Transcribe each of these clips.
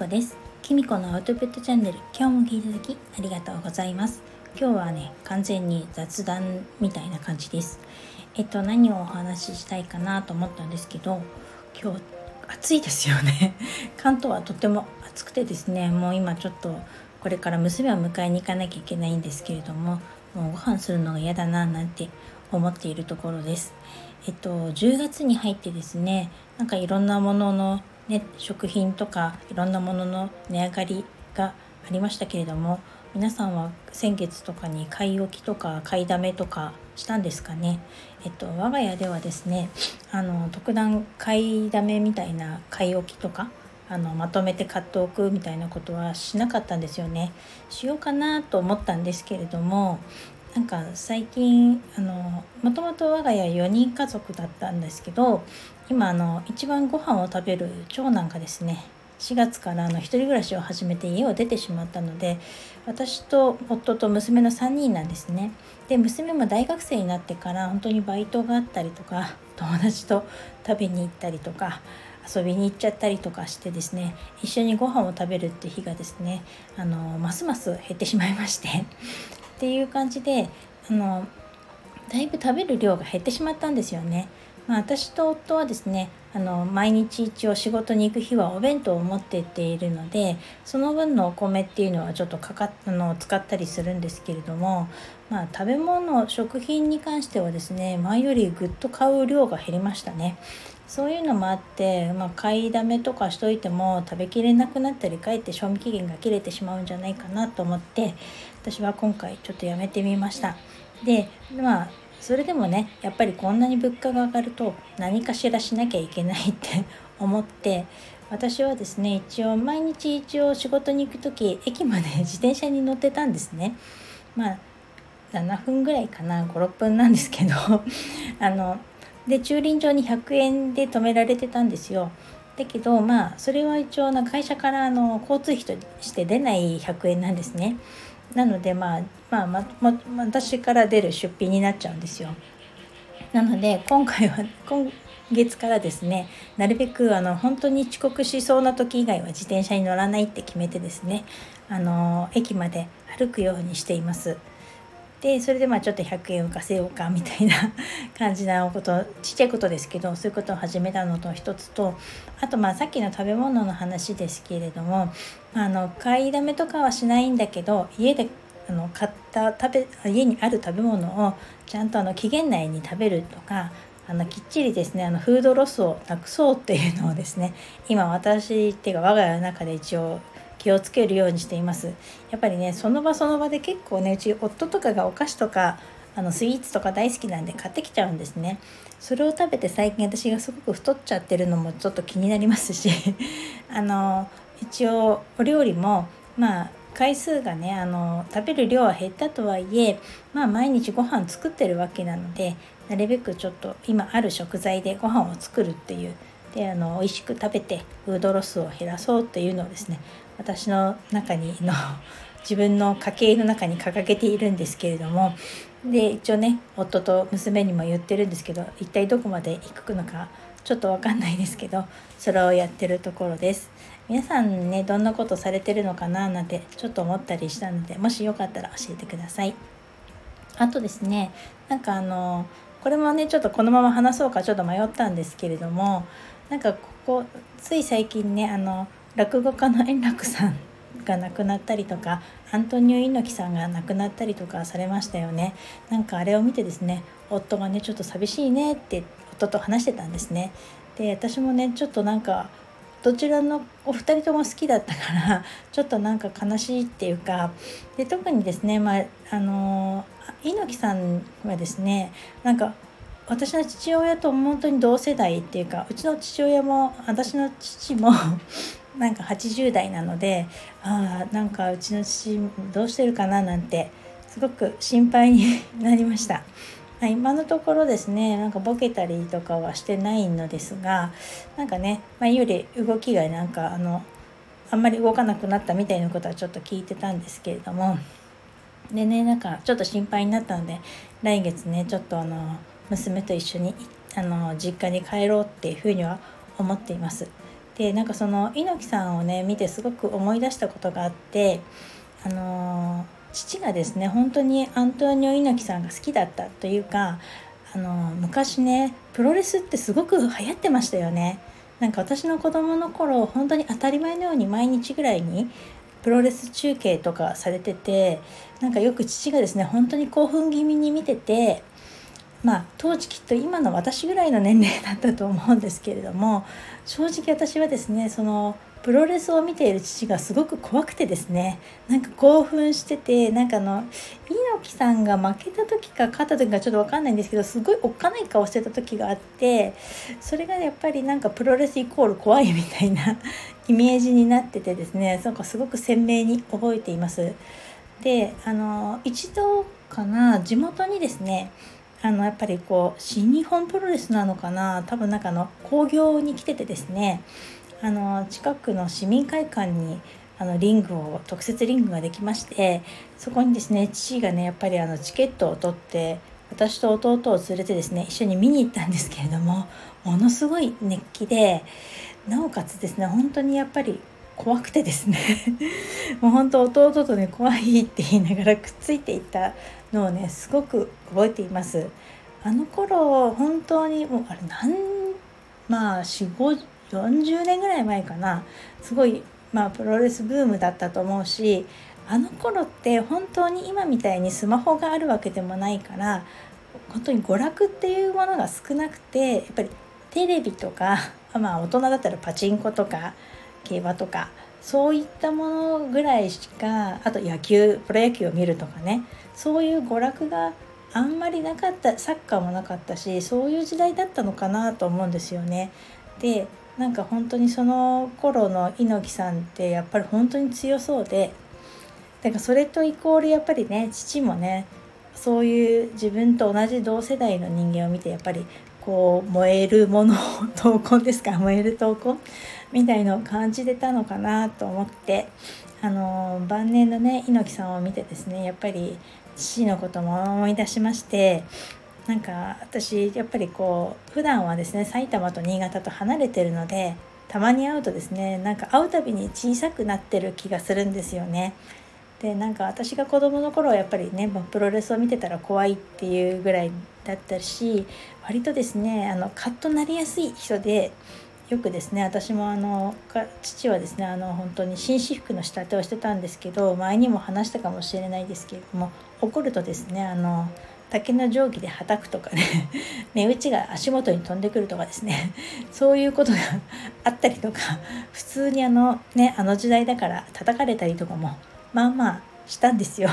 こです。きみこのアウトプットチャンネル今日も聞いていただきありがとうございます。今日はね完全に雑談みたいな感じです。えっと何をお話ししたいかなと思ったんですけど今日暑いですよね。関東はとっても暑くてですねもう今ちょっとこれから娘を迎えに行かなきゃいけないんですけれどももうご飯するのが嫌だななんて思っているところです。えっと10月に入ってですねなんかいろんなもののね、食品とかいろんなものの値上がりがありましたけれども皆さんは先月とかに買い置きとか買いだめとかしたんですかね？えっと我が家ではですねあの特段買いだめみたいな買い置きとかあのまとめて買っておくみたいなことはしなかったんですよね。しようかなと思ったんですけれどもなんか最近あのもともと我が家4人家族だったんですけど今あの一番ご飯を食べる長男がですね4月からあの一人暮らしを始めて家を出てしまったので私と夫と娘の3人なんですね。で娘も大学生になってから本当にバイトがあったりとか友達と食べに行ったりとか遊びに行っちゃったりとかしてですね一緒にご飯を食べるって日がですねあのますます減ってしまいまして。っていう感じであのだいぶ食べる量が減ってしまったんですよね。まあ、私と夫はですねあの毎日一応仕事に行く日はお弁当を持ってっているのでその分のお米っていうのはちょっとかかっあの使ったりするんですけれども、まあ、食べ物食品に関してはですね前よりぐっと買う量が減りましたね。そういうのもあって、まあ、買いだめとかしといても食べきれなくなったりかえって賞味期限が切れてしまうんじゃないかなと思って私は今回ちょっとやめてみました。でまあそれでもねやっぱりこんなに物価が上がると何かしらしなきゃいけないって 思って私はですね一応毎日一応仕事に行く時駅まで 自転車に乗ってたんですね。まあ7分ぐらいかな56分なんですけど あので駐輪場に100円で止められてたんですよ。だけどまあそれは一応な会社からあの交通費として出ない100円なんですね。なので、まあ、まあまま私から出る出費になっちゃうんですよ。なので今回は今月からですねなるべくあの本当に遅刻しそうな時以外は自転車に乗らないって決めてですねあの駅まで歩くようにしています。でそれでまあちょっと100円浮かせようかみたいな 感じなことちっちゃいことですけどそういうことを始めたのと一つとあとまあさっきの食べ物の話ですけれどもあの買いだめとかはしないんだけど家であの買った食べ家にある食べ物をちゃんとあの期限内に食べるとかあのきっちりですねあのフードロスをなくそうっていうのをですね今私っていうか我が家の中で一応気をつけるようにしています。やっぱりねその場その場で結構ねうち夫とかがお菓子とかあのスイーツとか大好きなんで買ってきちゃうんですね。それを食べて最近私がすごく太っちゃってるのもちょっと気になりますし あの一応お料理もまあ回数がねあの食べる量は減ったとはいえまあ毎日ご飯作ってるわけなのでなるべくちょっと今ある食材でご飯を作るっていうであの美味しく食べてフードロスを減らそうというのをですね私の中にの 自分の家計の中に掲げているんですけれどもで一応ね夫と娘にも言ってるんですけど一体どこまで行くのかちょっと分かんないですけどそれをやってるところです。皆さんねどんなことされてるのかななんてちょっと思ったりしたのでもしよかったら教えてください。あとですねなんかあのこれもねちょっとこのまま話そうかちょっと迷ったんですけれどもなんかここつい最近ねあの落語家の円楽さん が亡くなったりとかアントニオ猪木さんが亡くなったりとかされましたよね。なんかあれを見てですね夫がねちょっと寂しいねって夫と話してたんですね。で私もねちょっとなんかどちらのお二人とも好きだったから ちょっとなんか悲しいっていうかで特にですねまああの猪木さんはですねなんか私の父親と本当に同世代っていうかうちの父親も私の父も なんか80代なのでああなんかうちの父どうしてるかななんてすごく心配になりました。今のところですねなんかボケたりとかはしてないのですがなんかね前より動きがなんかあのあんまり動かなくなったみたいなことはちょっと聞いてたんですけれどもでねなんかちょっと心配になったので来月ねちょっとあの娘と一緒にあの実家に帰ろうっていうふうには思っています。でなんかその猪木さんをね見てすごく思い出したことがあってあの父がですね本当にアントニオ猪木さんが好きだったというかあの昔ねプロレスってすごく流行ってましたよね。なんか私の子供の頃本当に当たり前のように毎日ぐらいにプロレス中継とかされててなんかよく父がですね本当に興奮気味に見ててまあ当時きっと今の私ぐらいの年齢だったと思うんですけれども正直私はですねそのプロレスを見ている父がすごく怖くてですね。なんか興奮しててなんかあの猪木さんが負けた時か勝った時かちょっと分かんないんですけどすごいおっかない顔してた時があってそれがやっぱりなんかプロレスイコール怖いみたいなイメージになっててですね。なんかすごく鮮明に覚えています。であの一度かな地元にですねあのやっぱりこう新日本プロレスなのかな多分なんかあの興行に来ててですね。あの近くの市民会館にあのリングを特設リングができましてそこにですね父がねやっぱりあのチケットを取って私と弟を連れてですね一緒に見に行ったんですけれどもものすごい熱気でなおかつですね本当にやっぱり怖くてですね もう本当弟とね怖いって言いながらくっついていったのをねすごく覚えています。あの頃本当にもうあれ何まあ4 5 40年ぐらい前かなすごいまあプロレスブームだったと思うしあの頃って本当に今みたいにスマホがあるわけでもないから本当に娯楽っていうものが少なくてやっぱりテレビとか まあ大人だったらパチンコとか競馬とかそういったものぐらいしかあと野球プロ野球を見るとかねそういう娯楽があんまりなかったサッカーもなかったしそういう時代だったのかなと思うんですよね。でなんか本当にその頃の猪木さんってやっぱり本当に強そうでだからそれとイコールやっぱりね父もねそういう自分と同じ同世代の人間を見てやっぱりこう燃えるものを闘魂ですか？燃える闘魂みたいのを感じてたのかなと思ってあの晩年のね猪木さんを見てですねやっぱり父のことも思い出しましてなんか私やっぱりこう普段はですね埼玉と新潟と離れてるのでたまに会うとですねなんか会うたびに小さくなってる気がするんですよね。でなんか私が子供の頃はやっぱりねプロレスを見てたら怖いっていうぐらいだったし割とですねあのカッとなりやすい人でよくですね私もあの父はですねあの本当に紳士服の仕立てをしてたんですけど前にも話したかもしれないですけれども怒るとですねあの竹の定規ではたくとかね 目打ちが足元に飛んでくるとかですね そういうことがあったりとか普通にあのねあの時代だから叩かれたりとかもまあまあしたんですよ。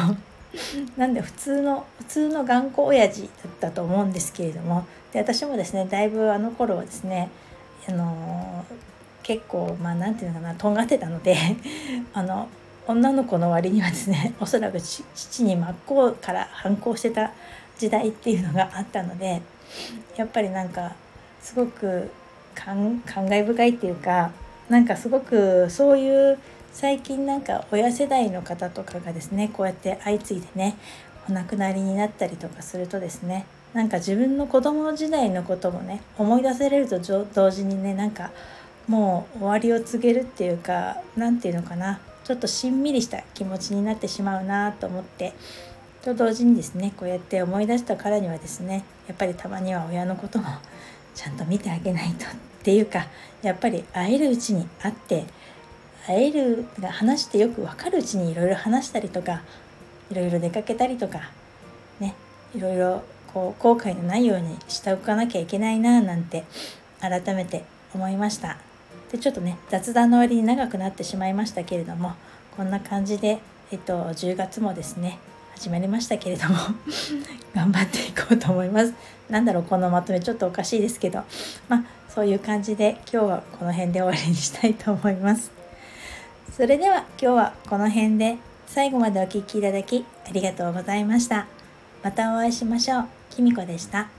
なんで普通の普通の頑固親父だったと思うんですけれどもで私もですねだいぶあの頃はですねあの結構まあ何て言うのかなとんがってたのであの女の子の割にはですねおそらく父に真っ向から反抗してた時代っていうのがあったのでやっぱりなんかすごく感慨深いっていうかなんかすごくそういう最近なんか親世代の方とかがですねこうやって相次いでねお亡くなりになったりとかするとですねなんか自分の子供時代のこともね思い出せれると同時にねなんかもう終わりを告げるっていうか何て言うのかなちょっとしんみりした気持ちになってしまうなと思ってと同時にですねこうやって思い出したからにはですねやっぱりたまには親のことも ちゃんと見てあげないとっていうかやっぱり会えるうちに会って会えるが話してよく分かるうちにいろいろ話したりとかいろいろ出かけたりとかねいろいろこう後悔のないようにしておかなきゃいけないななんて改めて思いました。でちょっとね雑談の割に長くなってしまいましたけれどもこんな感じで、えっと、10月もですね始まりましたけれども 頑張っていこうと思います。なんだろうこのまとめちょっとおかしいですけどまあそういう感じで今日はこの辺で終わりにしたいと思います。それでは今日はこの辺で最後までお聴きいただきありがとうございました。またお会いしましょう。きみこでした。